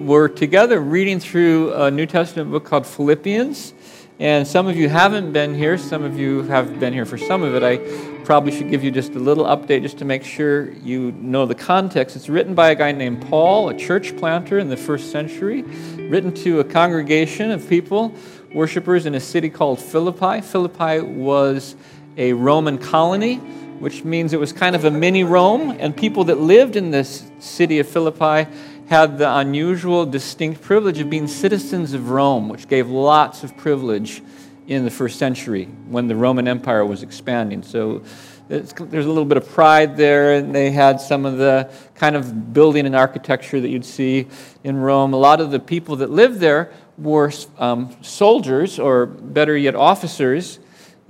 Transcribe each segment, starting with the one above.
we're together reading through a New Testament book called Philippians. And some of you haven't been here, some of you have been here for some of it. I probably should give you just a little update just to make sure you know the context. It's written by a guy named Paul, a church planter in the first century, written to a congregation of people, worshipers in a city called Philippi. Philippi was a Roman colony, which means it was kind of a mini Rome, and people that lived in this city of Philippi had the unusual, distinct privilege of being citizens of Rome, which gave lots of privilege in the first century when the Roman Empire was expanding. So there's a little bit of pride there, and they had some of the kind of building and architecture that you'd see in Rome. A lot of the people that lived there were um, soldiers, or better yet, officers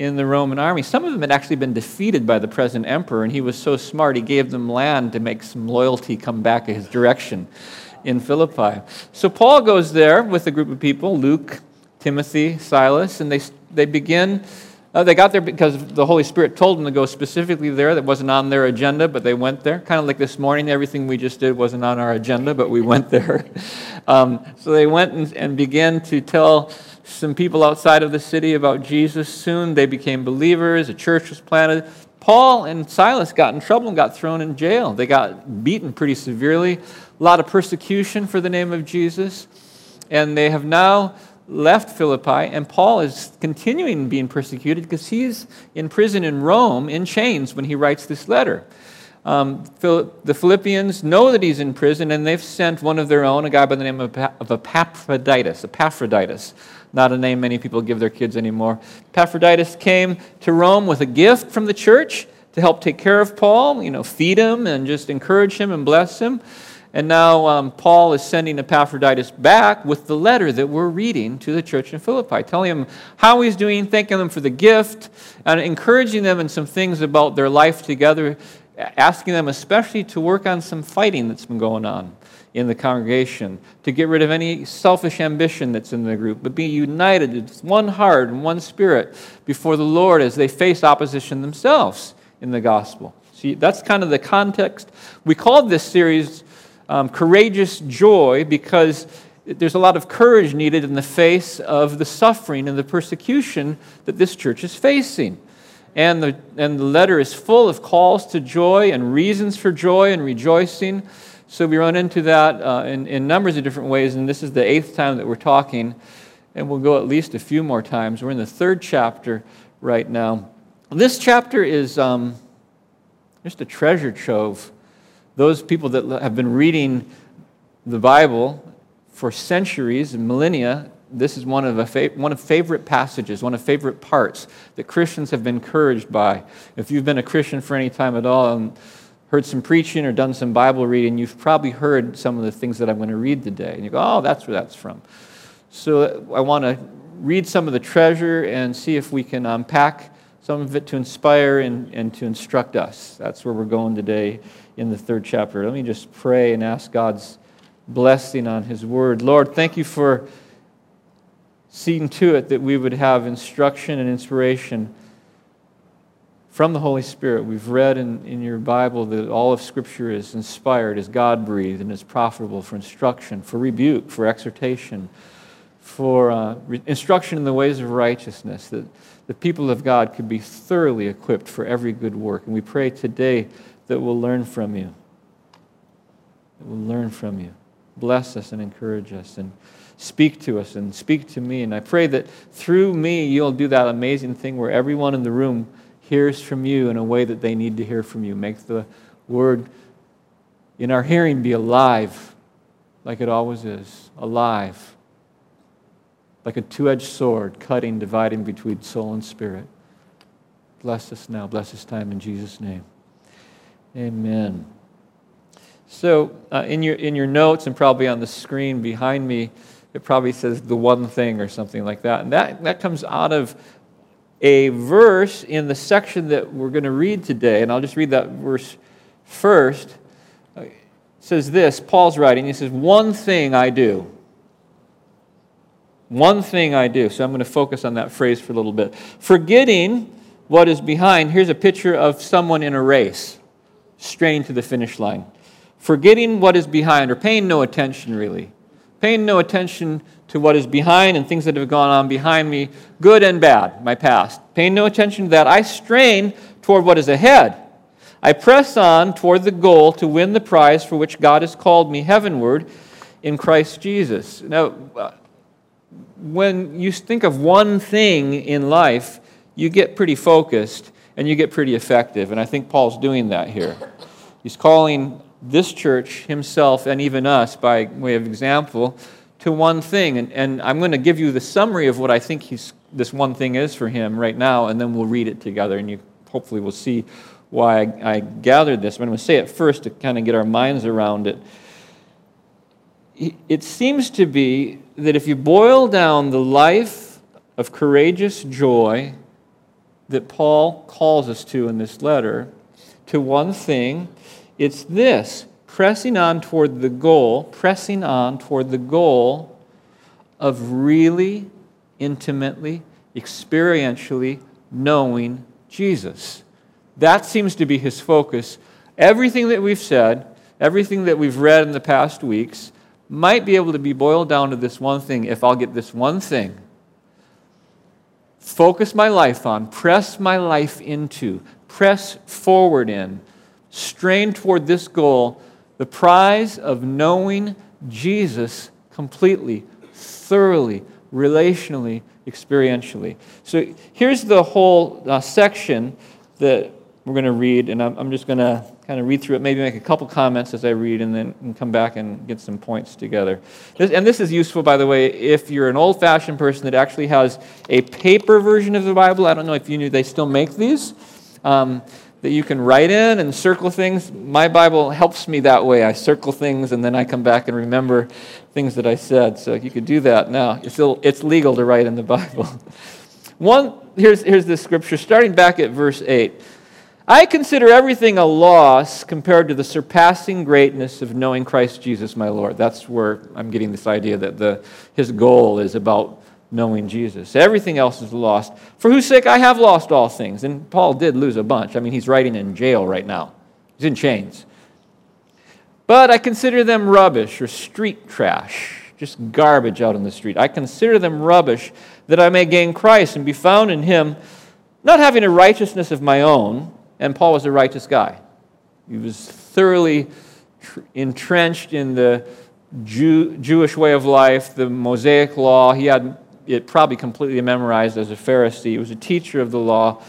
in the Roman army. Some of them had actually been defeated by the present emperor, and he was so smart, he gave them land to make some loyalty come back in his direction in Philippi. So Paul goes there with a group of people Luke, Timothy, Silas, and they, they begin. Uh, they got there because the Holy Spirit told them to go specifically there. That wasn't on their agenda, but they went there. Kind of like this morning, everything we just did wasn't on our agenda, but we went there. Um, so they went and, and began to tell some people outside of the city about Jesus. Soon they became believers, a church was planted. Paul and Silas got in trouble and got thrown in jail. They got beaten pretty severely, a lot of persecution for the name of Jesus. And they have now left Philippi, and Paul is continuing being persecuted because he's in prison in Rome in chains when he writes this letter. Um, the Philippians know that he's in prison, and they've sent one of their own, a guy by the name of Epaphroditus, Epaphroditus, not a name many people give their kids anymore. Epaphroditus came to Rome with a gift from the church to help take care of Paul, you know, feed him and just encourage him and bless him. And now um, Paul is sending Epaphroditus back with the letter that we're reading to the church in Philippi, telling them how he's doing, thanking them for the gift, and encouraging them in some things about their life together, asking them especially to work on some fighting that's been going on in the congregation, to get rid of any selfish ambition that's in the group, but be united as one heart and one spirit before the Lord as they face opposition themselves in the gospel. See, that's kind of the context. We called this series um, Courageous Joy because there's a lot of courage needed in the face of the suffering and the persecution that this church is facing. And the, and the letter is full of calls to joy and reasons for joy and rejoicing. So we run into that uh, in, in numbers of different ways, and this is the eighth time that we're talking, and we'll go at least a few more times. We're in the third chapter right now. This chapter is um, just a treasure trove. Those people that have been reading the Bible for centuries and millennia, this is one of, a one of favorite passages, one of favorite parts that Christians have been encouraged by. If you've been a Christian for any time at all, and heard some preaching or done some Bible reading, you've probably heard some of the things that I'm going to read today. And you go, oh, that's where that's from. So uh, I want to read some of the treasure and see if we can unpack some of it to inspire and, and to instruct us. That's where we're going today in the third chapter. Let me just pray and ask God's blessing on His word. Lord, thank you for seeing to it that we would have instruction and inspiration from the Holy Spirit. We've read in, in your Bible that all of Scripture is inspired, is God breathed, and is profitable for instruction, for rebuke, for exhortation, for uh, re- instruction in the ways of righteousness, that the people of God could be thoroughly equipped for every good work. And we pray today that we'll learn from you. That we'll learn from you. Bless us and encourage us and speak to us and speak to me. And I pray that through me, you'll do that amazing thing where everyone in the room hears from you in a way that they need to hear from you. Make the word in our hearing be alive, like it always is, alive, like a two edged sword, cutting, dividing between soul and spirit. Bless us now. Bless this time in Jesus' name. Amen. So, uh, in, your, in your notes and probably on the screen behind me, it probably says the one thing or something like that. And that, that comes out of a verse in the section that we're going to read today, and I'll just read that verse first. It says this Paul's writing, he says, One thing I do. One thing I do. So I'm going to focus on that phrase for a little bit. Forgetting what is behind, here's a picture of someone in a race, straining to the finish line. Forgetting what is behind, or paying no attention really paying no attention to what is behind and things that have gone on behind me, good and bad, my past. Paying no attention to that, I strain toward what is ahead. I press on toward the goal to win the prize for which God has called me heavenward in Christ Jesus. Now, uh, when you think of one thing in life, you get pretty focused and you get pretty effective. And I think Paul's doing that here. He's calling this church, himself, and even us, by way of example, to one thing. And, and I'm going to give you the summary of what I think he's, this one thing is for him right now, and then we'll read it together, and you hopefully will see why I, I gathered this. But I'm going to say it first to kind of get our minds around it. It seems to be that if you boil down the life of courageous joy that Paul calls us to in this letter to one thing, it's this pressing on toward the goal, pressing on toward the goal of really intimately, experientially knowing Jesus. That seems to be his focus. Everything that we've said, everything that we've read in the past weeks, might be able to be boiled down to this one thing if I'll get this one thing. Focus my life on, press my life into, press forward in, strain toward this goal the prize of knowing Jesus completely, thoroughly, relationally, experientially. So here's the whole uh, section that we're going to read, and I'm, I'm just going to kind of read through it, maybe make a couple comments as I read, and then come back and get some points together. This, and this is useful, by the way, if you're an old fashioned person that actually has a paper version of the Bible. I don't know if you knew they still make these. Um, that you can write in and circle things. My Bible helps me that way. I circle things and then I come back and remember things that I said. So you could do that now. It's, it's legal to write in the Bible. One, here's, here's the scripture, starting back at verse 8. I consider everything a loss compared to the surpassing greatness of knowing Christ Jesus my Lord. That's where I'm getting this idea that the, his goal is about knowing Jesus. Everything else is lost. For whose sake I have lost all things. And Paul did lose a bunch. I mean, he's writing in jail right now, he's in chains. But I consider them rubbish or street trash, just garbage out on the street. I consider them rubbish that I may gain Christ and be found in him, not having a righteousness of my own. And Paul was a righteous guy. He was thoroughly entrenched in the Jew, Jewish way of life, the Mosaic law. He had it probably completely memorized as a Pharisee. He was a teacher of the law,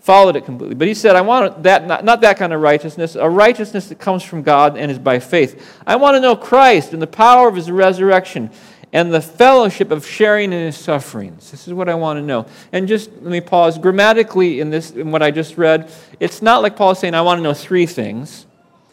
followed it completely. But he said, I want that, not, not that kind of righteousness, a righteousness that comes from God and is by faith. I want to know Christ and the power of his resurrection and the fellowship of sharing in his sufferings. This is what I want to know. And just let me pause. Grammatically, in this, in what I just read, it's not like Paul is saying, I want to know three things.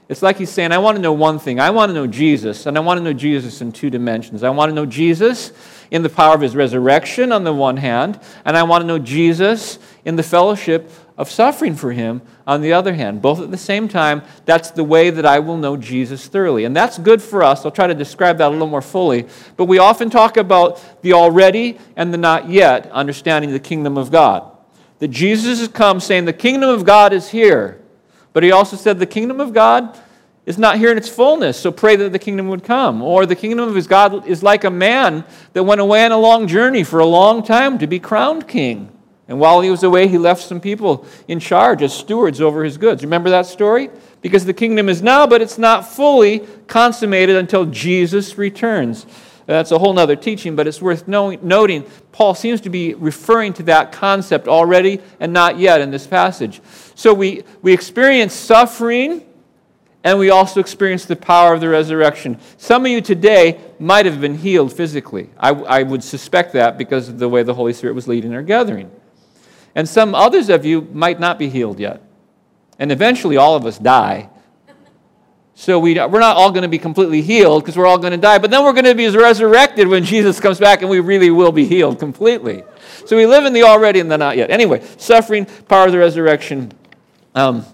It's like he's saying, I want to know one thing. I want to know Jesus, and I want to know Jesus in two dimensions. I want to know Jesus in the power of his resurrection on the one hand, and I want to know Jesus in the fellowship of suffering for him on the other hand. Both at the same time, that's the way that I will know Jesus thoroughly. And that's good for us. I'll try to describe that a little more fully. But we often talk about the already and the not yet, understanding the kingdom of God. That Jesus has come saying the kingdom of God is here. But he also said the kingdom of God is not here in its fullness, so pray that the kingdom would come. Or the kingdom of his God is like a man that went away on a long journey for a long time to be crowned king. And while he was away, he left some people in charge as stewards over his goods. Remember that story? Because the kingdom is now, but it's not fully consummated until Jesus returns. That's a whole other teaching, but it's worth noting Paul seems to be referring to that concept already and not yet in this passage. So we, we experience suffering and we also experience the power of the resurrection. Some of you today might have been healed physically. I, I, would suspect that because of the way the Holy Spirit was leading our gathering. And some others of you might not be healed yet. And eventually, all of us die. So we, we're not all going to be completely healed because we're all going to die. But then we're going to be resurrected when Jesus comes back and we really will be healed completely. So we live in the already and the not yet. Anyway, suffering, power of the resurrection. Um,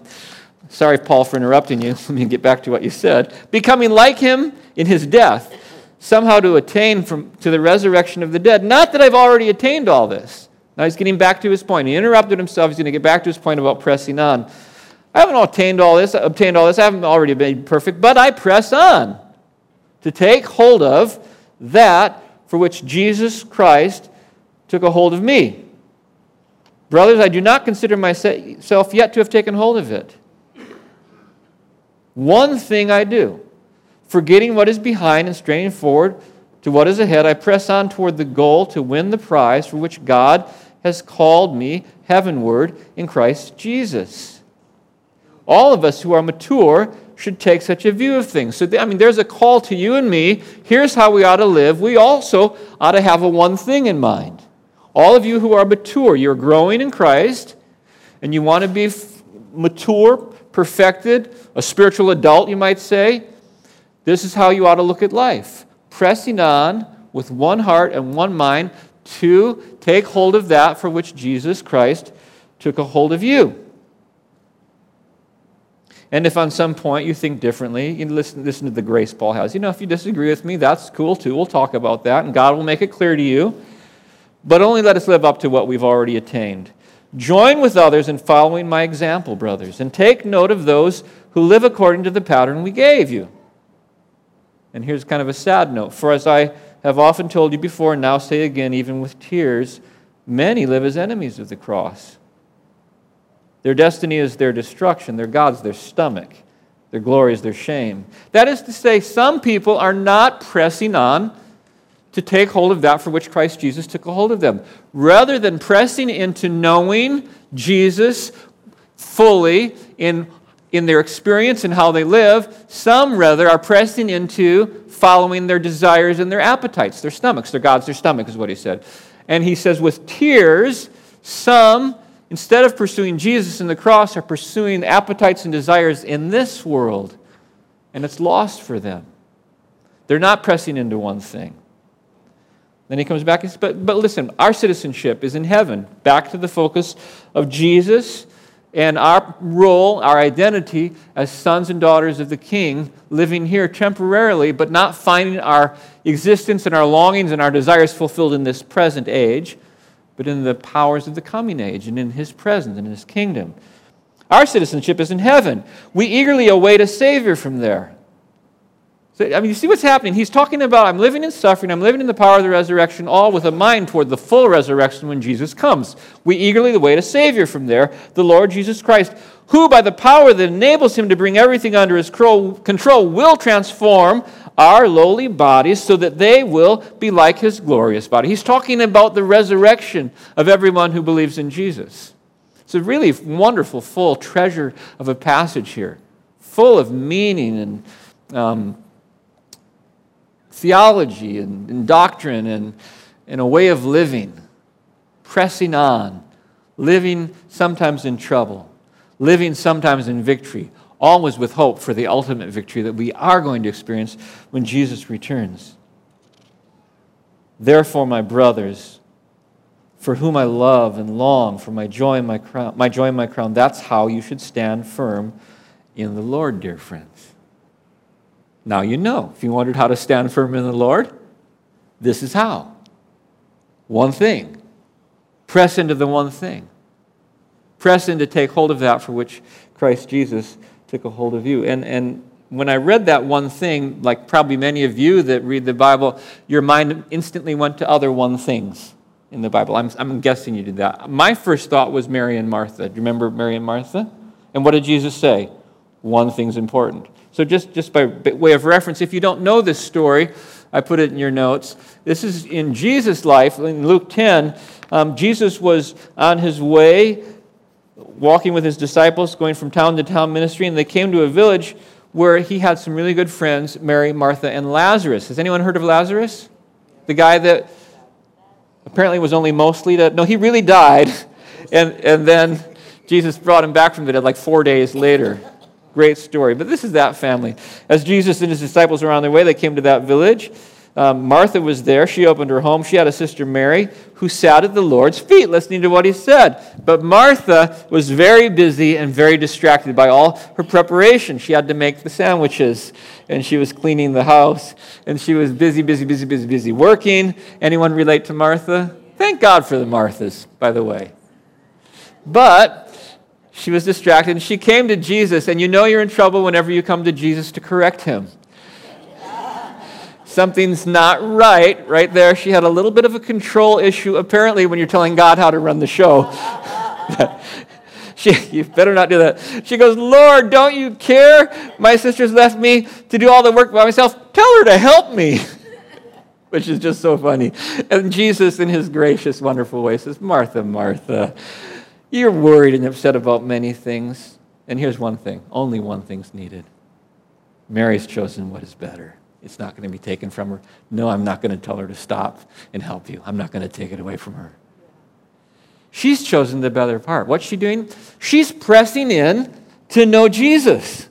Sorry, Paul, for interrupting you. Let me get back to what you said. Becoming like him in his death, somehow to attain from, to the resurrection of the dead. Not that I've already attained all this. Now he's getting back to his point. He interrupted himself. He's going to get back to his point about pressing on. I haven't attained all this, obtained all this. I haven't already been perfect, but I press on to take hold of that for which Jesus Christ took a hold of me. Brothers, I do not consider myself yet to have taken hold of it. One thing I do, forgetting what is behind and straining forward to what is ahead, I press on toward the goal to win the prize for which God has called me heavenward in Christ Jesus. All of us who are mature should take such a view of things. So, I mean, there's a call to you and me. Here's how we ought to live. We also ought to have a one thing in mind. All of you who are mature, you're growing in Christ, and you want to be mature, perfected, a spiritual adult, you might say. This is how you ought to look at life pressing on with one heart and one mind to take hold of that for which Jesus Christ took a hold of you. And if on some point you think differently, you listen, listen to the grace Paul has. You know, if you disagree with me, that's cool too. We'll talk about that, and God will make it clear to you. But only let us live up to what we've already attained. Join with others in following my example, brothers, and take note of those who live according to the pattern we gave you. And here's kind of a sad note. For as I have often told you before, and now say again, even with tears, many live as enemies of the cross. Their destiny is their destruction, their God's their stomach, their glory is their shame. That is to say, some people are not pressing on to take hold of that for which Christ Jesus took a hold of them. Rather than pressing into knowing Jesus fully in, in their experience and how they live, some rather are pressing into following their desires and their appetites, their stomachs. Their God's their stomach, is what he said. And he says, with tears, some instead of pursuing Jesus and the cross, are pursuing appetites and desires in this world, and it's lost for them. They're not pressing into one thing. Then he comes back and says, but, but listen, our citizenship is in heaven. Back to the focus of Jesus and our role, our identity as sons and daughters of the King, living here temporarily, but not finding our existence and our longings and our desires fulfilled in this present age but in the powers of the coming age and in his presence and in his kingdom. Our citizenship is in heaven. We eagerly await a Savior from there. So, I mean, you see what's happening? He's talking about I'm living in suffering, I'm living in the power of the resurrection, all with a mind toward the full resurrection when Jesus comes. We eagerly await a Savior from there, the Lord Jesus Christ, who, by the power that enables him to bring everything under his control, will transform our lowly bodies so that they will be like his glorious body. He's talking about the resurrection of everyone who believes in Jesus. It's a really wonderful, full treasure of a passage here, full of meaning and um, theology and, and doctrine and, and a way of living, pressing on, living sometimes in trouble, living sometimes in victory, always with hope for the ultimate victory that we are going to experience when Jesus returns. Therefore, my brothers, for whom I love and long for my joy and my crown, my joy and my crown, that's how you should stand firm in the Lord, dear friends. Now you know. If you wondered how to stand firm in the Lord, this is how. One thing. Press into the one thing. Press in to take hold of that for which Christ Jesus took a hold of you. And, and when I read that one thing, like probably many of you that read the Bible, your mind instantly went to other one things in the Bible. I'm, I'm guessing you did that. My first thought was Mary and Martha. Do you remember Mary and Martha? And what did Jesus say? One thing's important. So, just, just by way of reference, if you don't know this story, I put it in your notes. This is in Jesus' life. In Luke 10, um, Jesus was on his way walking with his disciples, going from town to town ministry, and they came to a village where he had some really good friends Mary, Martha, and Lazarus. Has anyone heard of Lazarus? The guy that apparently was only mostly dead. No, he really died. And, and then Jesus brought him back from the dead like four days later. Great story. But this is that family. As Jesus and his disciples were on their way, they came to that village. Um, Martha was there. She opened her home. She had a sister, Mary, who sat at the Lord's feet listening to what he said. But Martha was very busy and very distracted by all her preparation. She had to make the sandwiches, and she was cleaning the house, and she was busy, busy, busy, busy, busy working. Anyone relate to Martha? Thank God for the Marthas, by the way. But she was distracted, and she came to Jesus, and you know you're in trouble whenever you come to Jesus to correct him. Something's not right right there. She had a little bit of a control issue, apparently, when you're telling God how to run the show. she, you better not do that. She goes, Lord, don't you care? My sister's left me to do all the work by myself. Tell her to help me. Which is just so funny. And Jesus, in his gracious, wonderful way, says, Martha, Martha, you're worried and upset about many things. And here's one thing only one thing's needed. Mary's chosen what is better. It's not going to be taken from her. No, I'm not going to tell her to stop and help you. I'm not going to take it away from her. She's chosen the better part. What's she doing? She's pressing in to know Jesus.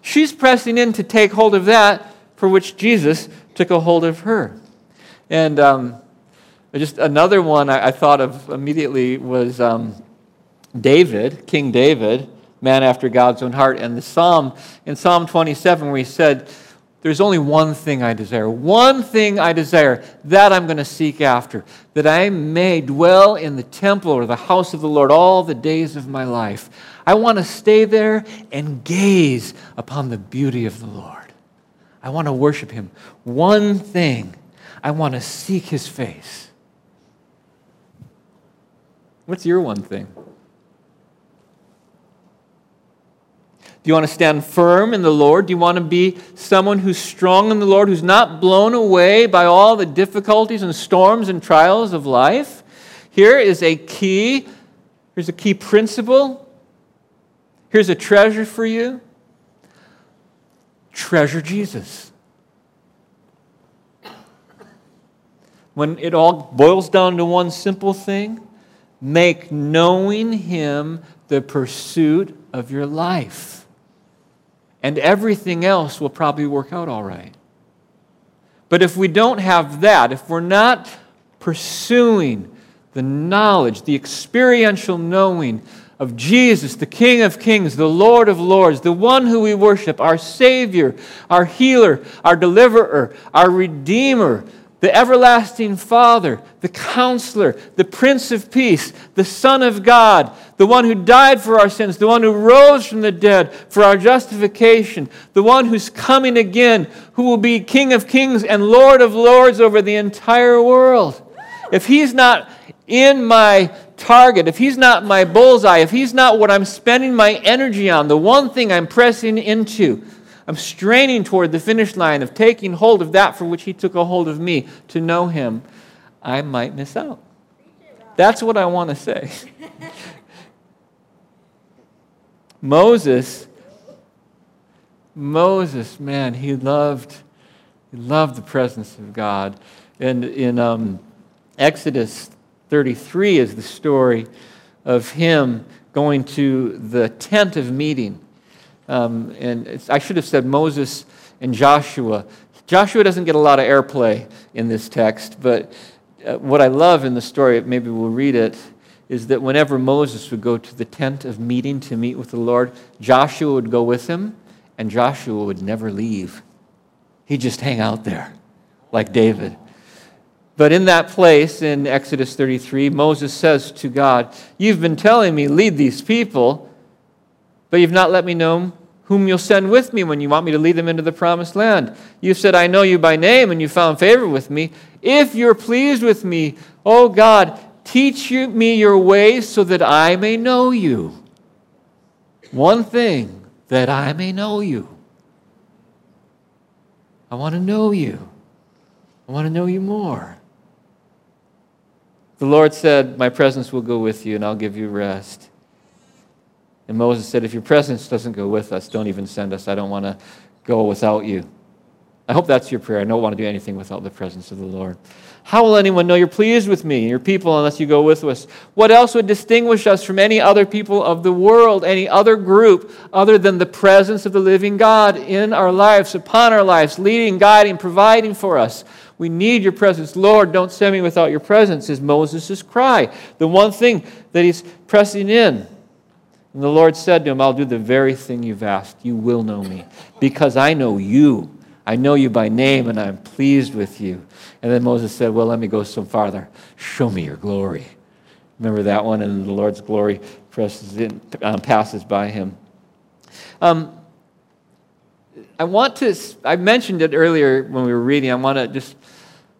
She's pressing in to take hold of that for which Jesus took a hold of her. And um, just another one I, I, thought of immediately was um, David, King David, man after God's own heart, and the psalm in Psalm 27 where he said, there's only one thing I desire. One thing I desire. That I'm going to seek after. That I may dwell in the temple or the house of the Lord all the days of my life. I want to stay there and gaze upon the beauty of the Lord. I want to worship Him. One thing. I want to seek His face. What's your one thing? Do you want to stand firm in the Lord? Do you want to be someone who's strong in the Lord, who's not blown away by all the difficulties and storms and trials of life? Here is a key. Here's a key principle. Here's a treasure for you. Treasure Jesus. When it all boils down to one simple thing, make knowing Him the pursuit of your life and everything else will probably work out all right. But if we don't have that, if we're not pursuing the knowledge, the experiential knowing of Jesus, the King of Kings, the Lord of Lords, the one who we worship, our Savior, our healer, our deliverer, our Redeemer, the everlasting Father, the Counselor, the Prince of Peace, the Son of God, the one who died for our sins, the one who rose from the dead for our justification, the one who's coming again, who will be King of Kings and Lord of Lords over the entire world. If He's not in my target, if He's not my bullseye, if He's not what I'm spending my energy on, the one thing I'm pressing into, I'm straining toward the finish line of taking hold of that for which He took a hold of me to know Him, I might miss out. That's what I want to say. Moses, Moses, man, he loved, he loved the presence of God. And in um, Exodus 33 is the story of him going to the tent of meeting. Um, and I should have said Moses and Joshua. Joshua doesn't get a lot of airplay in this text, but uh, what I love in the story, maybe we'll read it, is that whenever Moses would go to the tent of meeting to meet with the Lord, Joshua would go with him, and Joshua would never leave. He'd just hang out there, like David. But in that place, in Exodus 33, Moses says to God, You've been telling me, lead these people, but you've not let me know whom you'll send with me when you want me to lead them into the promised land. You said, I know you by name, and you found favor with me. If you're pleased with me, oh God, teach me your ways so that I may know you. One thing, that I may know you. I want to know you. I want to know you more. The Lord said, My presence will go with you, and I'll give you rest. And Moses said, If your presence doesn't go with us, don't even send us. I don't want to go without you. I hope that's your prayer. I don't want to do anything without the presence of the Lord. How will anyone know you're pleased with me, your people, unless you go with us? What else would distinguish us from any other people of the world, any other group, other than the presence of the living God in our lives, upon our lives, leading, guiding, providing for us? We need your presence. Lord, don't send me without your presence, is Moses' cry. The one thing that he's pressing in. And the Lord said to him, I'll do the very thing you've asked. You will know me, because I know you. I know you by name, and I'm pleased with you. And then Moses said, Well, let me go some farther. Show me your glory. Remember that one? And the Lord's glory presses in, um, passes by him. Um, I want to, I mentioned it earlier when we were reading. I want to just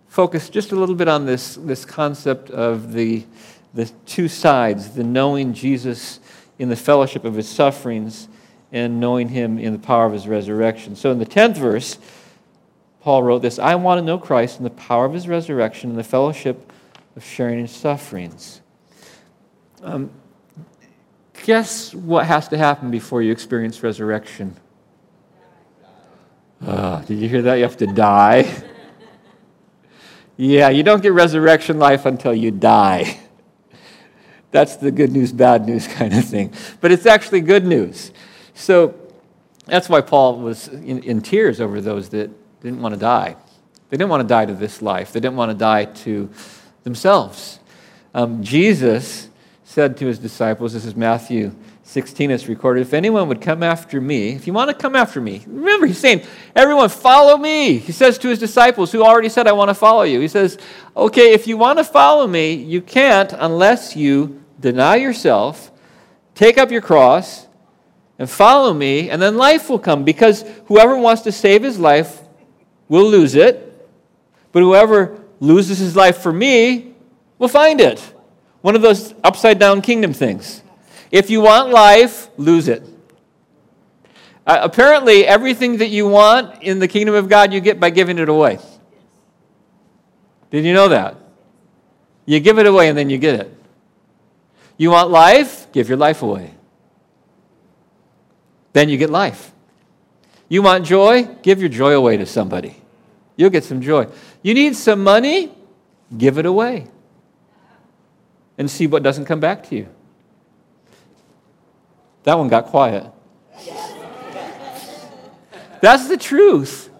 focus just a little bit on this, this concept of the, the two sides the knowing Jesus in the fellowship of his sufferings and knowing him in the power of his resurrection. So in the 10th verse, Paul wrote this I want to know Christ in the power of his resurrection and the fellowship of sharing his sufferings. Um, guess what has to happen before you experience resurrection? Uh, did you hear that? You have to die. yeah, you don't get resurrection life until you die. That's the good news, bad news kind of thing. But it's actually good news. So that's why Paul was in, in tears over those that didn't want to die. They didn't want to die to this life, they didn't want to die to themselves. Um, Jesus said to his disciples, this is Matthew 16, it's recorded, if anyone would come after me, if you want to come after me, remember, he's saying, everyone, follow me. He says to his disciples, who already said, I want to follow you. He says, okay, if you want to follow me, you can't unless you deny yourself, take up your cross, and follow me, and then life will come. Because whoever wants to save his life will lose it, but whoever loses his life for me will find it. One of those upside down kingdom things. If you want life, lose it. Uh, apparently, everything that you want in the kingdom of God, you get by giving it away. Did you know that? You give it away and then you get it. You want life? Give your life away. Then you get life. You want joy? Give your joy away to somebody. You'll get some joy. You need some money? Give it away. And see what doesn't come back to you. That one got quiet. That's the truth.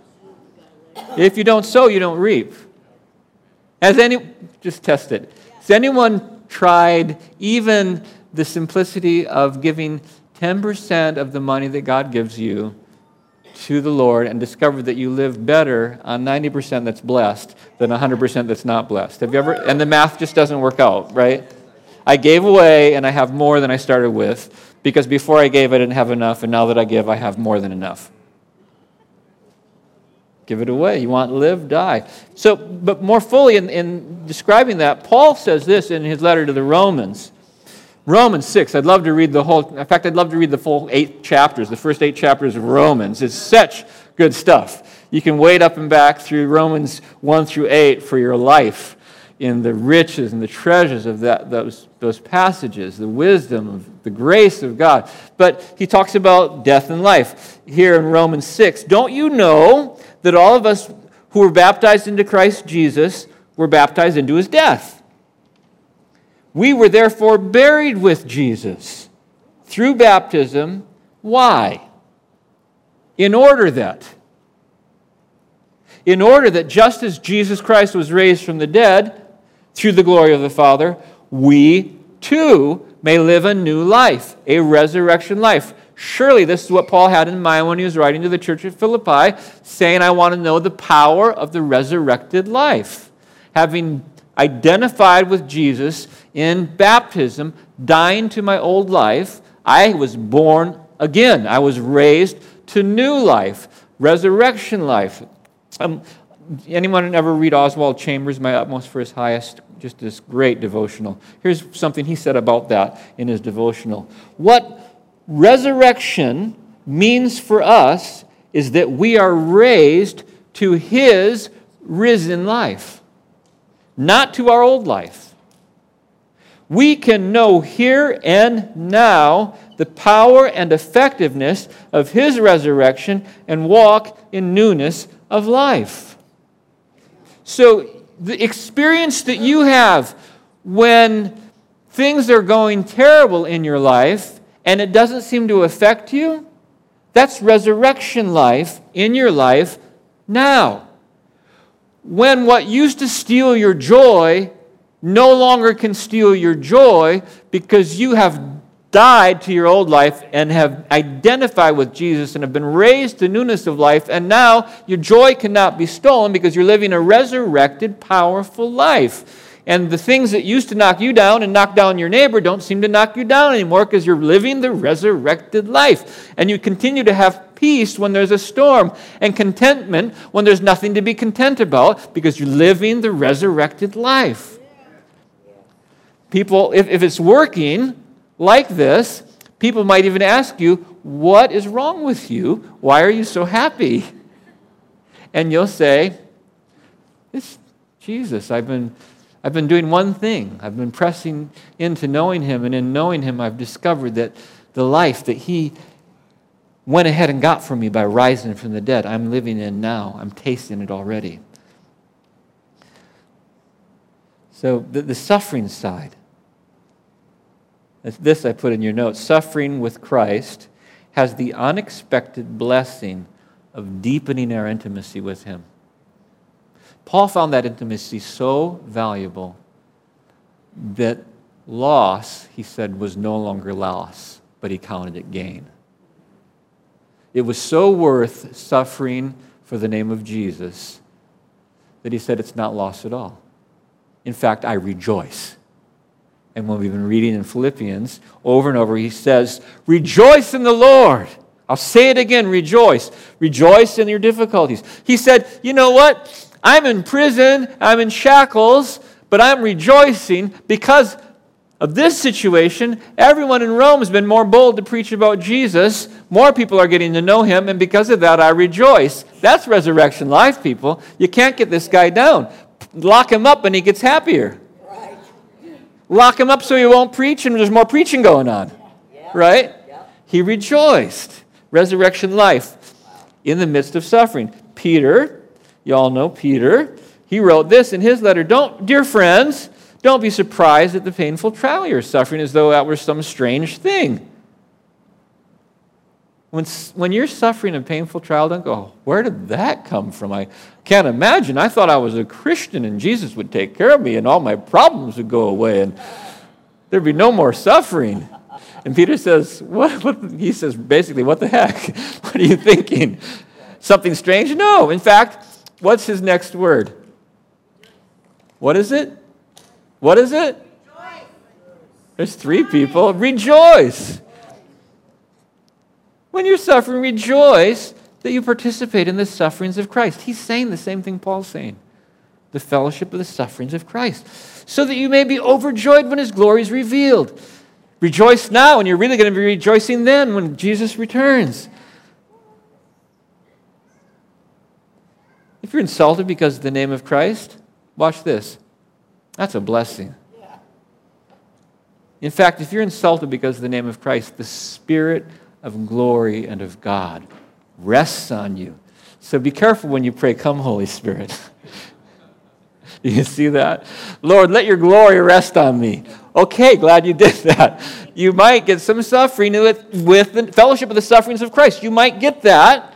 If you don't sow, you don't reap. Has any just test it? Has anyone tried even the simplicity of giving 10% of the money that God gives you to the Lord and discovered that you live better on 90% that's blessed than 100% that's not blessed. Have you ever? And the math just doesn't work out, right? I gave away and I have more than I started with because before I gave I didn't have enough and now that I give I have more than enough. Give it away. You want live, die. So, but more fully in, in describing that, Paul says this in his letter to the Romans. Romans 6. I'd love to read the whole, in fact, I'd love to read the full eight chapters, the first eight chapters of Romans. It's such good stuff. You can wade up and back through Romans 1 through 8 for your life in the riches and the treasures of that, those, those passages, the wisdom, of the grace of God. But he talks about death and life here in Romans 6. Don't you know that all of us who were baptized into Christ Jesus were baptized into his death? We were therefore buried with Jesus through baptism. Why? In order that, in order that just as Jesus Christ was raised from the dead through the glory of the Father, we too may live a new life, a resurrection life. Surely this is what Paul had in mind when he was writing to the church at Philippi, saying, I want to know the power of the resurrected life. Having identified with Jesus in baptism, dying to my old life. I was born again. I was raised to new life, resurrection life. Um, anyone ever read Oswald Chambers, My Utmost for His Highest? Just this great devotional. Here's something he said about that in his devotional. What resurrection means for us is that we are raised to his risen life not to our old life. We can know here and now the power and effectiveness of His resurrection and walk in newness of life. So, the experience that you have when things are going terrible in your life and it doesn't seem to affect you, that's resurrection life in your life now. When what used to steal your joy no longer can steal your joy because you have died to your old life and have identified with Jesus and have been raised to newness of life, and now your joy cannot be stolen because you're living a resurrected, powerful life. And the things that used to knock you down and knock down your neighbor don't seem to knock you down anymore because you're living the resurrected life. And you continue to have peace when there's a storm and contentment when there's nothing to be content about because you're living the resurrected life. People, if, if it's working like this, people might even ask you, What is wrong with you? Why are you so happy? And you'll say, It's Jesus. I've been, I've been doing one thing. I've been pressing into knowing Him, and in knowing Him, I've discovered that the life that He went ahead and got for me by rising from the dead, I'm living in now. I'm tasting it already. So, the, the suffering side. This I put in your notes. Suffering with Christ has the unexpected blessing of deepening our intimacy with Him. Paul found that intimacy so valuable that loss, he said, was no longer loss, but he counted it gain. It was so worth suffering for the name of Jesus that he said it's not loss at all. In fact, I rejoice. And when we've been reading in Philippians over and over, he says, Rejoice in the Lord. I'll say it again rejoice. Rejoice in your difficulties. He said, You know what? I'm in prison, I'm in shackles, but I'm rejoicing because of this situation. Everyone in Rome has been more bold to preach about Jesus. More people are getting to know him, and because of that, I rejoice. That's resurrection life, people. You can't get this guy down. Lock him up, and he gets happier. Lock him up so he won't preach, and there's more preaching going on. Yeah. Right? Yeah. He rejoiced. Resurrection life in the midst of suffering. Peter you all know Peter. He wrote this in his letter Don't, dear friends, don't be surprised at the painful trial you're suffering as though that were some strange thing. When, when you're suffering a painful trial, don't go, Where did that come from? I can't imagine. I thought I was a Christian and Jesus would take care of me and all my problems would go away and there'd be no more suffering. And Peter says, what, what? He says, basically, what the heck? What are you thinking? Something strange? No. In fact, What's his next word? What is it? What is it? Rejoice. There's three people. Rejoice. When you're suffering, rejoice that you participate in the sufferings of Christ. He's saying the same thing Paul's saying the fellowship of the sufferings of Christ, so that you may be overjoyed when his glory is revealed. Rejoice now, and you're really going to be rejoicing then when Jesus returns. If you're insulted because of the name of Christ, watch this. That's a blessing. In fact, if you're insulted because of the name of Christ, the Spirit of glory and of God rests on you. So be careful when you pray, Come, Holy Spirit. you see that? Lord, let your glory rest on me. Okay, glad you did that. You might get some suffering with, with the fellowship of the sufferings of Christ. You might get that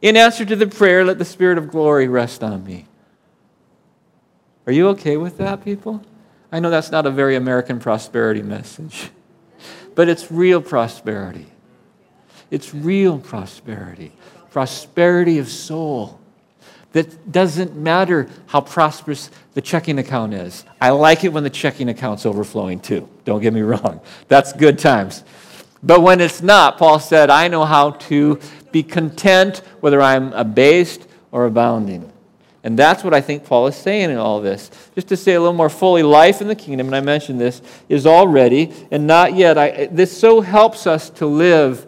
in answer to the prayer, let the Spirit of glory rest on me. Are you okay with that, people? I know that's not a very American prosperity message, but it's real prosperity. It's real prosperity. Prosperity of soul. That doesn't matter how prosperous the checking account is. I like it when the checking account's overflowing too. Don't get me wrong. That's good times. But when it's not, Paul said, I know how to be content whether I'm abased or abounding. And that's what I think Paul is saying in all this. Just to say a little more fully, life in the kingdom, and I mentioned this, is already and not yet. I, this so helps us to live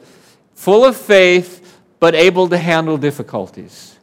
full of faith, but able to handle difficulties.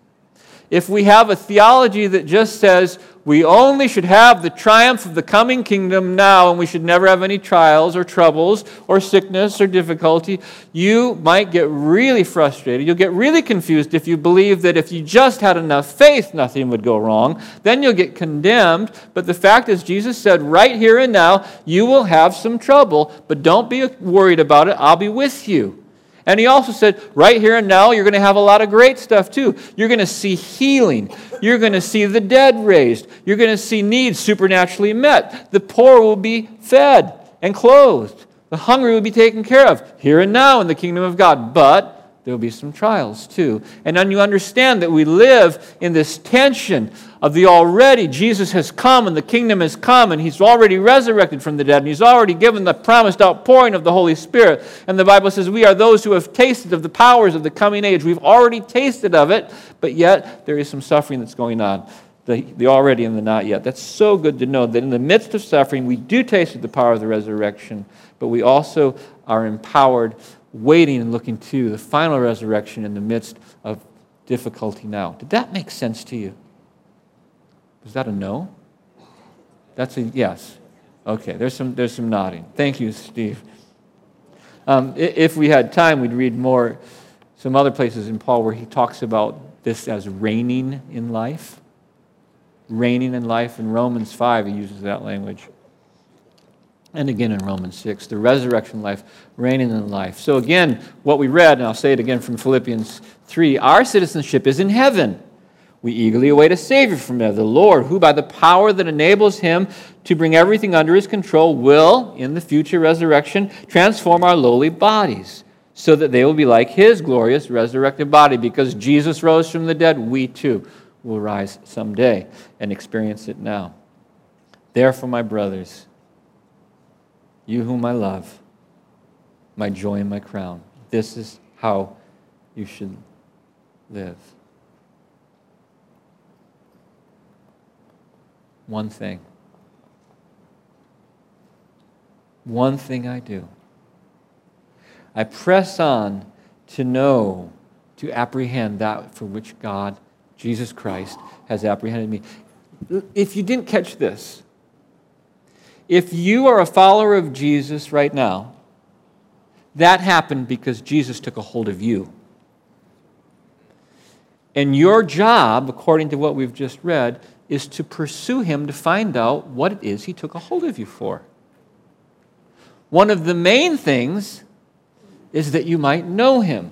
If we have a theology that just says, we only should have the triumph of the coming kingdom now, and we should never have any trials or troubles or sickness or difficulty. You might get really frustrated. You'll get really confused if you believe that if you just had enough faith, nothing would go wrong. Then you'll get condemned. But the fact is, Jesus said, right here and now, you will have some trouble, but don't be worried about it. I'll be with you. And he also said, right here and now, you're going to have a lot of great stuff too. You're going to see healing. You're going to see the dead raised. You're going to see needs supernaturally met. The poor will be fed and clothed. The hungry will be taken care of here and now in the kingdom of God. But There will be some trials too. And then you understand that we live in this tension of the already Jesus has come and the kingdom has come and he's already resurrected from the dead and he's already given the promised outpouring of the Holy Spirit. And the Bible says we are those who have tasted of the powers of the coming age. We've already tasted of it, but yet there is some suffering that's going on. The, the already and the not yet. That's so good to know that in the midst of suffering, we do taste of the power of the resurrection, but we also are empowered waiting and looking to the final resurrection in the midst of difficulty now. Did that make sense to you? Was that a no? That's a yes. Okay, there's some, there's some nodding. Thank you, Steve. Um, if we had time, we'd read more, some other places in Paul where he talks about this as reigning in life. Reigning in life. In Romans 5, he uses that language and again in Romans 6, the resurrection life, reigning in life. So, again, what we read, and I'll say it again from Philippians 3 our citizenship is in heaven. We eagerly await a Savior from there, the Lord, who, by the power that enables him to bring everything under his control, will, in the future resurrection, transform our lowly bodies so that they will be like his glorious resurrected body. Because Jesus rose from the dead, we too will rise someday and experience it now. Therefore, my brothers, you whom I love, my joy and my crown. This is how you should live. One thing. One thing I do. I press on to know, to apprehend that for which God, Jesus Christ, has apprehended me. If you didn't catch this, if you are a follower of Jesus right now, that happened because Jesus took a hold of you. And your job, according to what we've just read, is to pursue him to find out what it is he took a hold of you for. One of the main things is that you might know him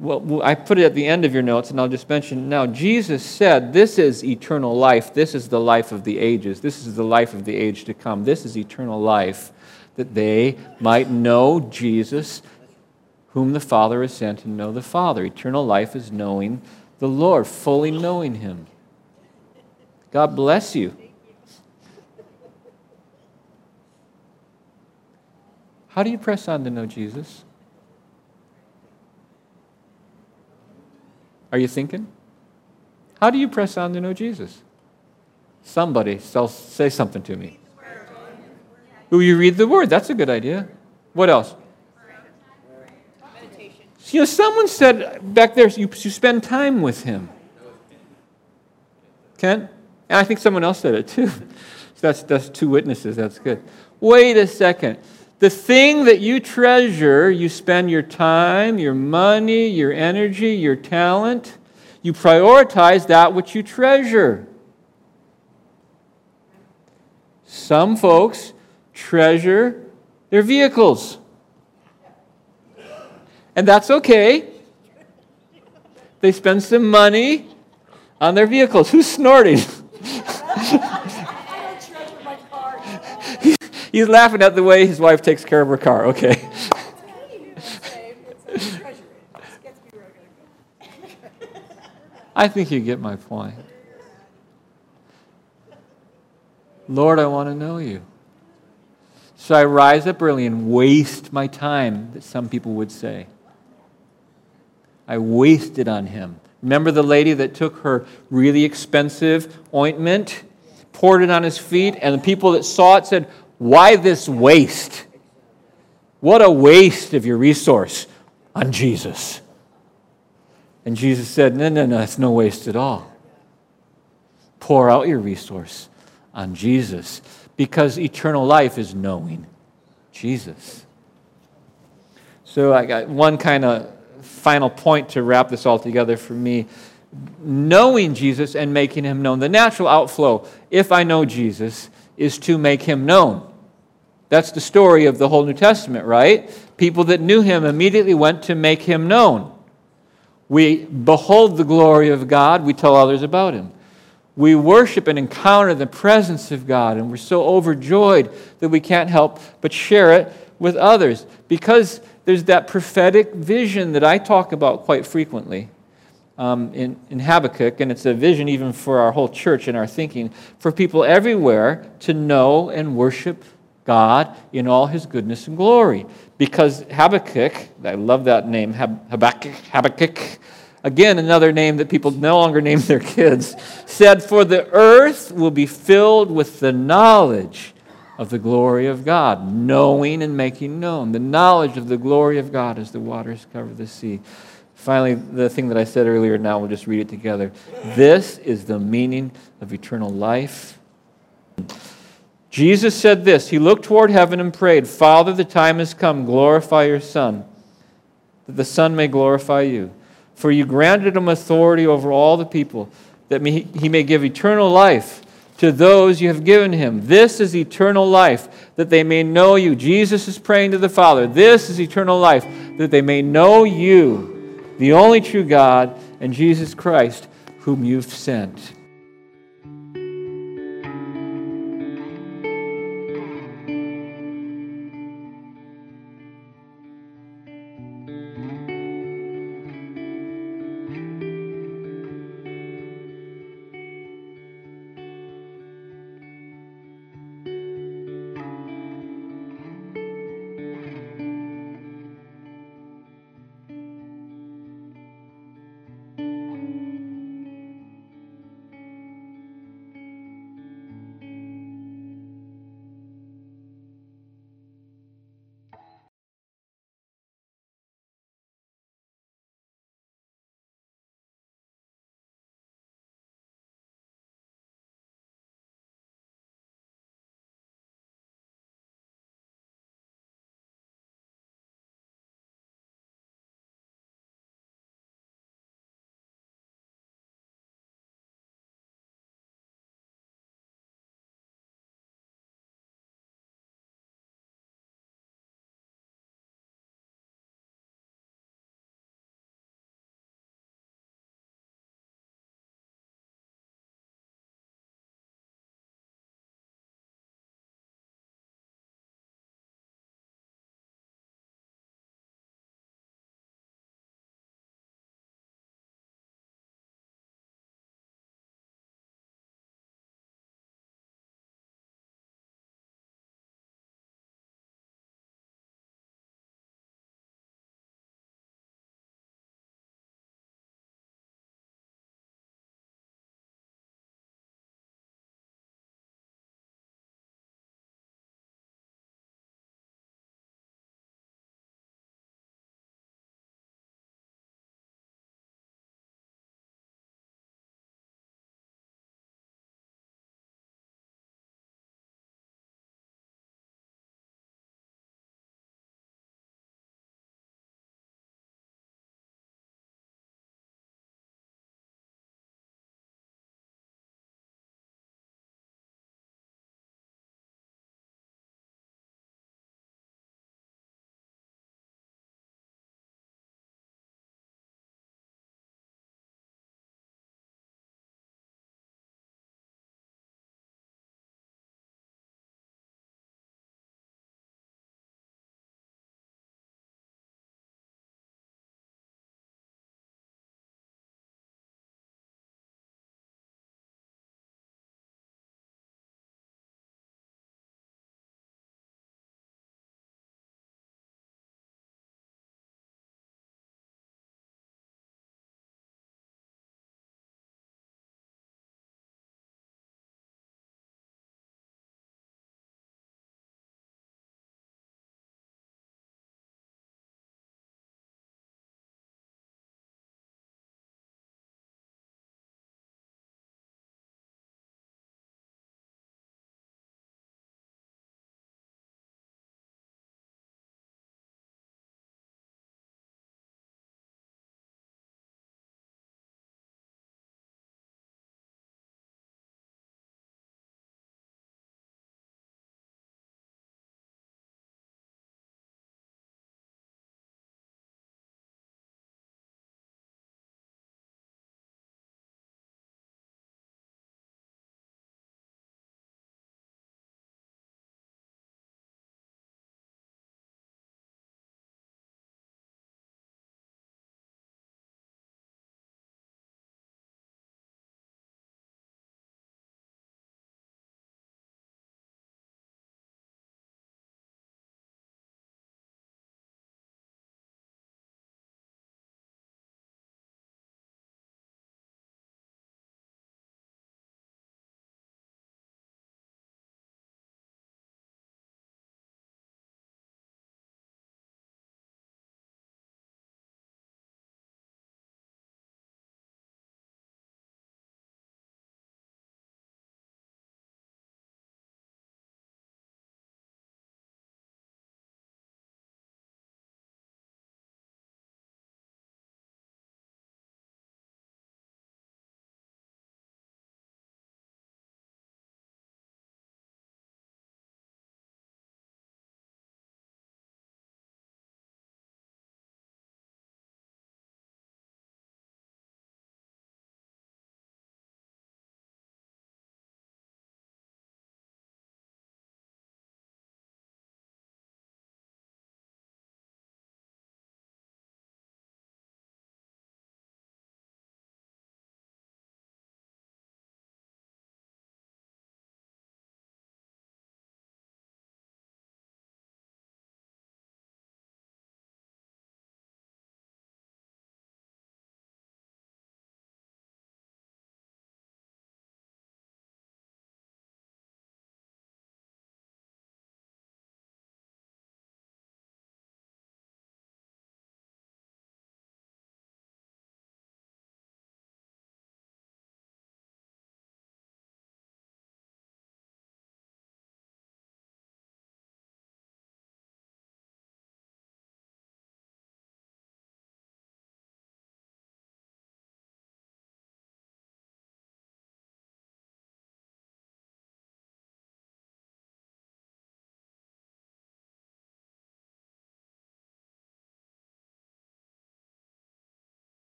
well, I put it at the end of your notes, and I'll just mention now. Jesus said, This is eternal life. This is the life of the ages. This is the life of the age to come. This is eternal life, that they might know Jesus, whom the Father has sent, and know the Father. Eternal life is knowing the Lord, fully knowing Him. God bless you. How do you press on to know Jesus? Are you thinking? How do you press on to know Jesus? Somebody say something to me. Who you read the word. That's a good idea. What else? You know, someone said back there, you, you spend time with him. Kent? And I think someone else said it too. So that's, that's two witnesses. That's good. Wait a second. The thing that you treasure, you spend your time, your money, your energy, your talent, you prioritize that which you treasure. Some folks treasure their vehicles. And that's okay. They spend some money on their vehicles. Who's snorting? He's laughing at the way his wife takes care of her car. Okay. I think you get my point. Lord, I want to know you. So I rise up early and waste my time, that some people would say. I waste it on him. Remember the lady that took her really expensive ointment, poured it on his feet, and the people that saw it said, why this waste? What a waste of your resource on Jesus. And Jesus said, No, no, no, it's no waste at all. Pour out your resource on Jesus because eternal life is knowing Jesus. So I got one kind of final point to wrap this all together for me. Knowing Jesus and making him known. The natural outflow, if I know Jesus, is to make him known. That's the story of the whole New Testament, right? People that knew him immediately went to make him known. We behold the glory of God, we tell others about him. We worship and encounter the presence of God, and we're so overjoyed that we can't help but share it with others because there's that prophetic vision that I talk about quite frequently um, in, in Habakkuk, and it's a vision even for our whole church and our thinking, for people everywhere to know and worship God in all his goodness and glory. Because Habakkuk, I love that name, Habakkuk, Habakkuk, again, another name that people no longer name their kids, said, For the earth will be filled with the knowledge of the glory of God, knowing and making known. The knowledge of the glory of God as the waters cover the sea. Finally, the thing that I said earlier, now we'll just read it together. This is the meaning of eternal life. Jesus said this He looked toward heaven and prayed, Father, the time has come, glorify your Son, that the Son may glorify you. For you granted him authority over all the people, that he may give eternal life to those you have given him. This is eternal life, that they may know you. Jesus is praying to the Father. This is eternal life, that they may know you the only true God, and Jesus Christ, whom you've sent.